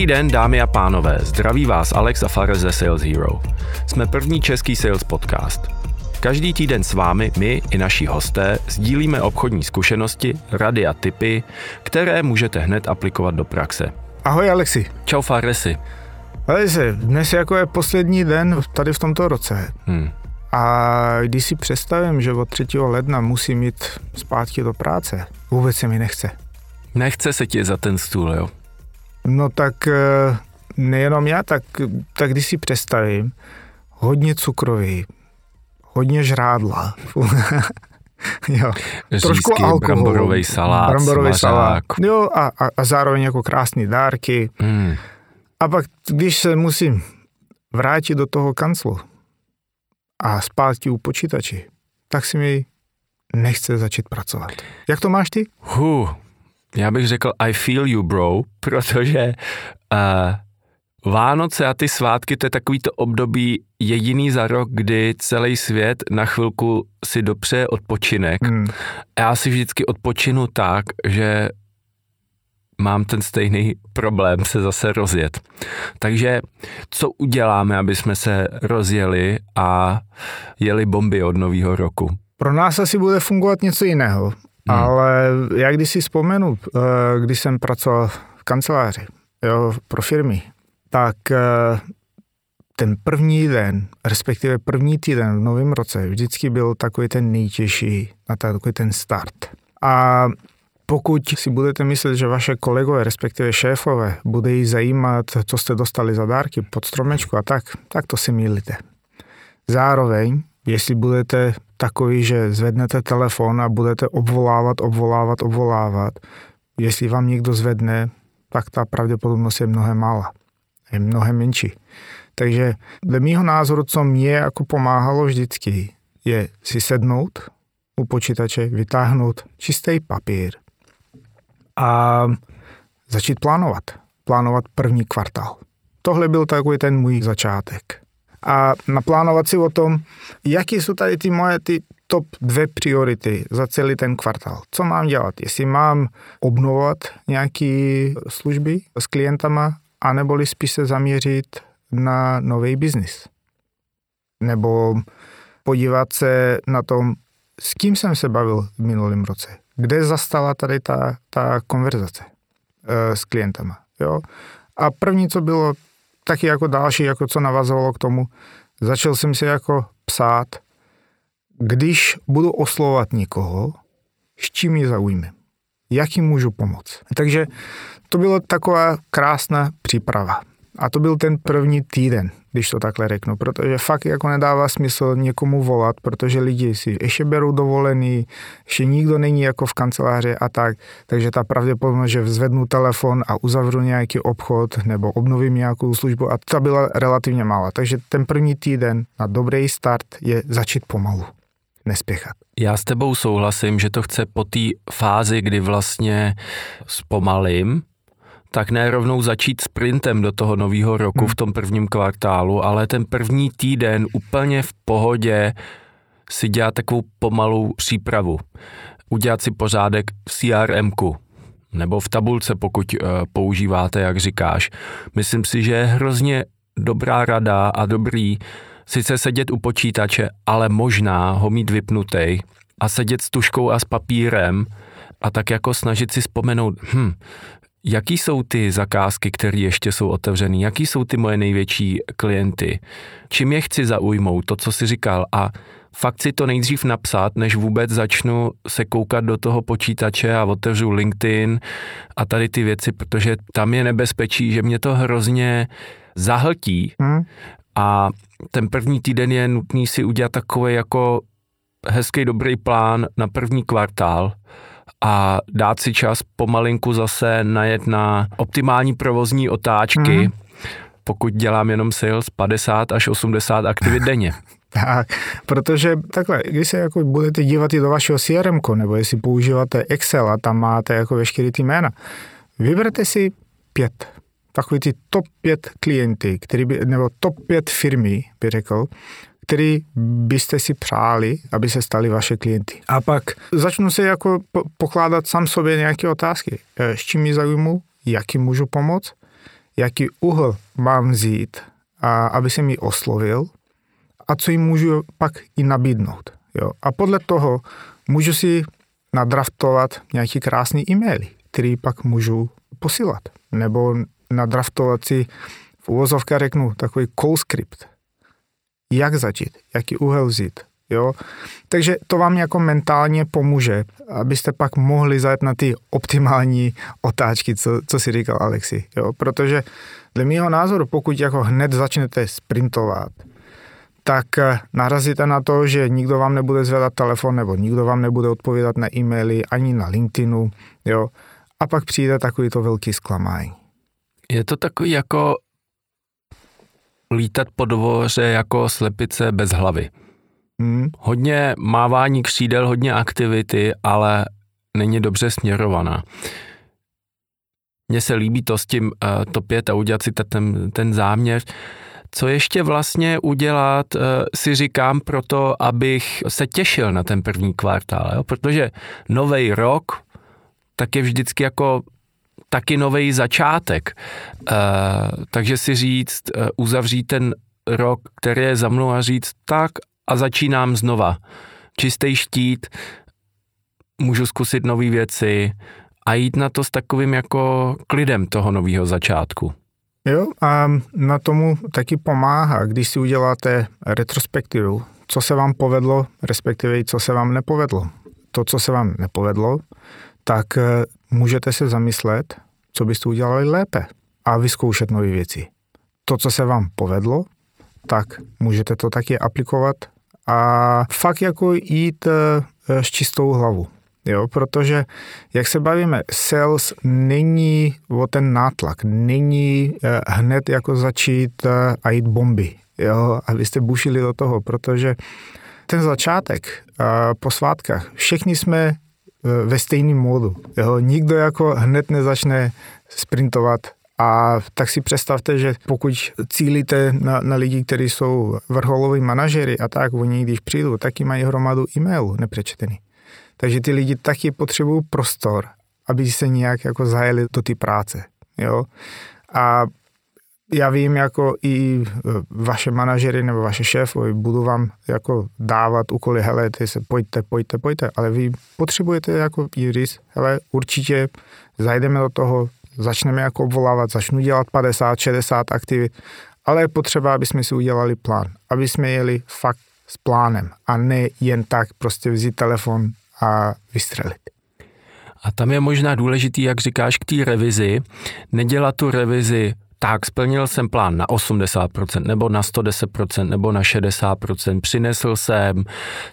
Dobrý den, dámy a pánové. Zdraví vás Alex a Fares ze Sales Hero. Jsme první český sales podcast. Každý týden s vámi, my i naši hosté, sdílíme obchodní zkušenosti, rady a tipy, které můžete hned aplikovat do praxe. Ahoj Alexi. Čau Faresi. Alexi, dnes jako je poslední den tady v tomto roce. Hmm. A když si představím, že od 3. ledna musím jít zpátky do práce, vůbec se mi nechce. Nechce se ti za ten stůl, jo? No tak eh, nejenom já, tak, tak když si představím, hodně cukroví, hodně žrádla. jo. Řízky, trošku alkoholu. Bramborový salát, bramborový salát. Jo, a, a, a zároveň jako krásné dárky. Hmm. A pak, když se musím vrátit do toho kanclu a zpátky u počítači, tak si mi nechce začít pracovat. Jak to máš ty? Huh, já bych řekl I feel you, bro, protože uh, Vánoce a ty svátky, to je takový to období jediný za rok, kdy celý svět na chvilku si dopřeje odpočinek. Hmm. Já si vždycky odpočinu tak, že mám ten stejný problém se zase rozjet. Takže co uděláme, aby jsme se rozjeli a jeli bomby od nového roku? Pro nás asi bude fungovat něco jiného. Hmm. Ale já když si vzpomenu, eh, když jsem pracoval v kanceláři jo, pro firmy, tak eh, ten první den, respektive první týden v novém roce vždycky byl takový ten nejtěžší na takový ten start. A pokud si budete myslet, že vaše kolegové, respektive šéfové, bude jí zajímat, co jste dostali za dárky pod stromečku a tak, tak to si mýlíte. Zároveň, jestli budete takový, že zvednete telefon a budete obvolávat, obvolávat, obvolávat, jestli vám někdo zvedne, tak ta pravděpodobnost je mnohem malá. Je mnohem menší. Takže dle mýho názoru, co mě jako pomáhalo vždycky, je si sednout u počítače, vytáhnout čistý papír a začít plánovat. Plánovat první kvartál. Tohle byl takový ten můj začátek a naplánovat si o tom, jaký jsou tady ty moje ty top dvě priority za celý ten kvartál. Co mám dělat? Jestli mám obnovovat nějaké služby s klientama, anebo spíš se zaměřit na nový biznis. Nebo podívat se na tom, s kým jsem se bavil v minulém roce. Kde zastala tady ta, ta konverzace e, s klientama. Jo? A první, co bylo, taky jako další, jako co navazovalo k tomu, začal jsem si jako psát, když budu oslovovat někoho, s čím ji zaujme, jak jim můžu pomoct. Takže to byla taková krásná příprava. A to byl ten první týden, když to takhle řeknu, protože fakt jako nedává smysl někomu volat, protože lidi si ještě berou dovolený, ještě nikdo není jako v kanceláři a tak, takže ta pravděpodobnost, že vzvednu telefon a uzavřu nějaký obchod nebo obnovím nějakou službu a ta byla relativně malá. Takže ten první týden na dobrý start je začít pomalu nespěchat. Já s tebou souhlasím, že to chce po té fázi, kdy vlastně zpomalím, tak ne rovnou začít sprintem do toho nového roku v tom prvním kvartálu, ale ten první týden úplně v pohodě si dělat takovou pomalou přípravu. Udělat si pořádek v CRM-ku, nebo v tabulce, pokud uh, používáte, jak říkáš. Myslím si, že je hrozně dobrá rada a dobrý sice sedět u počítače, ale možná ho mít vypnutý a sedět s tuškou a s papírem a tak jako snažit si vzpomenout, hm, Jaký jsou ty zakázky, které ještě jsou otevřené? Jaký jsou ty moje největší klienty? Čím je chci zaujmout? To, co jsi říkal. A fakt si to nejdřív napsat, než vůbec začnu se koukat do toho počítače a otevřu LinkedIn a tady ty věci, protože tam je nebezpečí, že mě to hrozně zahltí hmm. a ten první týden je nutný si udělat takový jako hezký dobrý plán na první kvartál a dát si čas pomalinku zase najet na optimální provozní otáčky, mm. pokud dělám jenom sales 50 až 80 aktivit denně. Tak, protože takhle, když se jako budete dívat i do vašeho CRM, nebo jestli používáte Excel a tam máte jako veškerý ty jména, vyberte si pět, takový ty top pět klienty, který by, nebo top pět firmy, by řekl, který byste si přáli, aby se stali vaše klienty. A pak začnu si jako pokládat sám sobě nějaké otázky. E, s čím mi zaujmu, jaký můžu pomoct, jaký úhel mám vzít, a aby se mi oslovil a co jim můžu pak i nabídnout. Jo. A podle toho můžu si nadraftovat nějaký krásný e-maily, který pak můžu posílat. Nebo nadraftovat si v uvozovkách řeknu takový call script. Jak začít, jaký úhel vzít. Jo? Takže to vám jako mentálně pomůže, abyste pak mohli zajet na ty optimální otáčky, co, co si říkal Alexi. Jo? Protože dle mého názoru, pokud jako hned začnete sprintovat, tak eh, narazíte na to, že nikdo vám nebude zvedat telefon nebo nikdo vám nebude odpovídat na e-maily ani na LinkedInu, jo, a pak přijde takový to velký zklamání. Je to takový jako lítat po dvoře jako slepice bez hlavy. Hmm. Hodně mávání křídel, hodně aktivity, ale není dobře směrovaná. Mně se líbí to s tím uh, topět a udělat si ten, ten záměr. Co ještě vlastně udělat, uh, si říkám proto, abych se těšil na ten první kvartál, jo? protože nový rok tak je vždycky jako taky nový začátek. Uh, takže si říct, uh, uzavřít ten rok, který je za mnou a říct tak a začínám znova. Čistý štít, můžu zkusit nové věci a jít na to s takovým jako klidem toho nového začátku. Jo, a na tomu taky pomáhá, když si uděláte retrospektivu, co se vám povedlo, respektive co se vám nepovedlo. To, co se vám nepovedlo, tak eh, můžete se zamyslet, co byste udělali lépe a vyzkoušet nové věci. To, co se vám povedlo, tak můžete to taky aplikovat a fakt jako jít eh, s čistou hlavou. Jo, protože, jak se bavíme, sales není o ten nátlak, není eh, hned jako začít eh, a jít bomby, jo, abyste bušili do toho, protože ten začátek po svátkách, všichni jsme ve stejném módu. Jo. Nikdo jako hned nezačne sprintovat a tak si představte, že pokud cílíte na, na lidi, kteří jsou vrcholoví manažery a tak, oni když přijdou, taky mají hromadu e-mailů nepřečtený. Takže ty lidi taky potřebují prostor, aby se nějak jako zajeli do ty práce. Jo? A já vím, jako i vaše manažery nebo vaše šéfy budou vám jako dávat úkoly, hele, ty se pojďte, pojďte, pojďte, ale vy potřebujete jako říct, hele, určitě zajdeme do toho, začneme jako obvolávat, začnu dělat 50, 60 aktivit, ale je potřeba, aby jsme si udělali plán, aby jsme jeli fakt s plánem a ne jen tak prostě vzít telefon a vystřelit. A tam je možná důležitý, jak říkáš, k té revizi, nedělat tu revizi tak splnil jsem plán na 80% nebo na 110% nebo na 60%. Přinesl jsem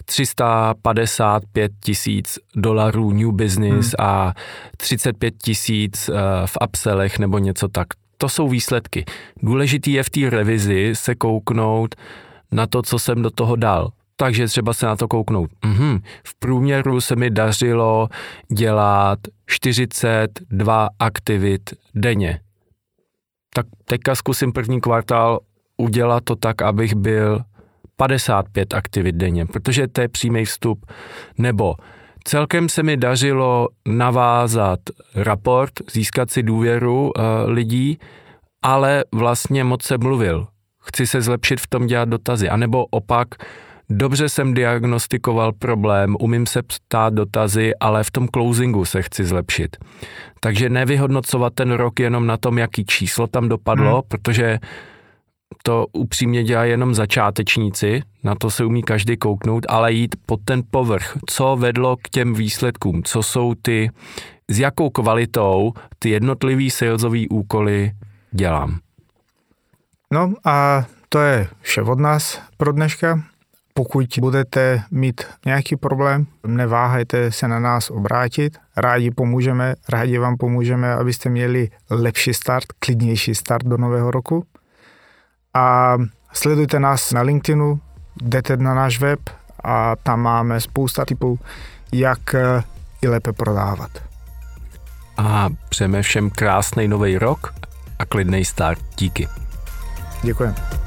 355 tisíc dolarů new business hmm. a 35 tisíc eh, v upsellech nebo něco tak. To jsou výsledky. Důležitý je v té revizi se kouknout na to, co jsem do toho dal. Takže třeba se na to kouknout. Mhm. V průměru se mi dařilo dělat 42 aktivit denně tak teďka zkusím první kvartál udělat to tak, abych byl 55 aktivit denně, protože to je přímý vstup. Nebo celkem se mi dařilo navázat raport, získat si důvěru uh, lidí, ale vlastně moc se mluvil. Chci se zlepšit v tom dělat dotazy. A nebo opak, dobře jsem diagnostikoval problém, umím se ptát dotazy, ale v tom closingu se chci zlepšit. Takže nevyhodnocovat ten rok jenom na tom, jaký číslo tam dopadlo, hmm. protože to upřímně dělá jenom začátečníci, na to se umí každý kouknout, ale jít pod ten povrch, co vedlo k těm výsledkům, co jsou ty, s jakou kvalitou ty jednotlivý salesový úkoly dělám. No a to je vše od nás pro dneška. Pokud budete mít nějaký problém, neváhejte se na nás obrátit. Rádi pomůžeme, rádi vám pomůžeme, abyste měli lepší start, klidnější start do nového roku. A sledujte nás na LinkedInu, jdete na náš web a tam máme spousta typů, jak eh, i lépe prodávat. A přejeme všem krásný nový rok a klidný start. Díky. Děkujeme.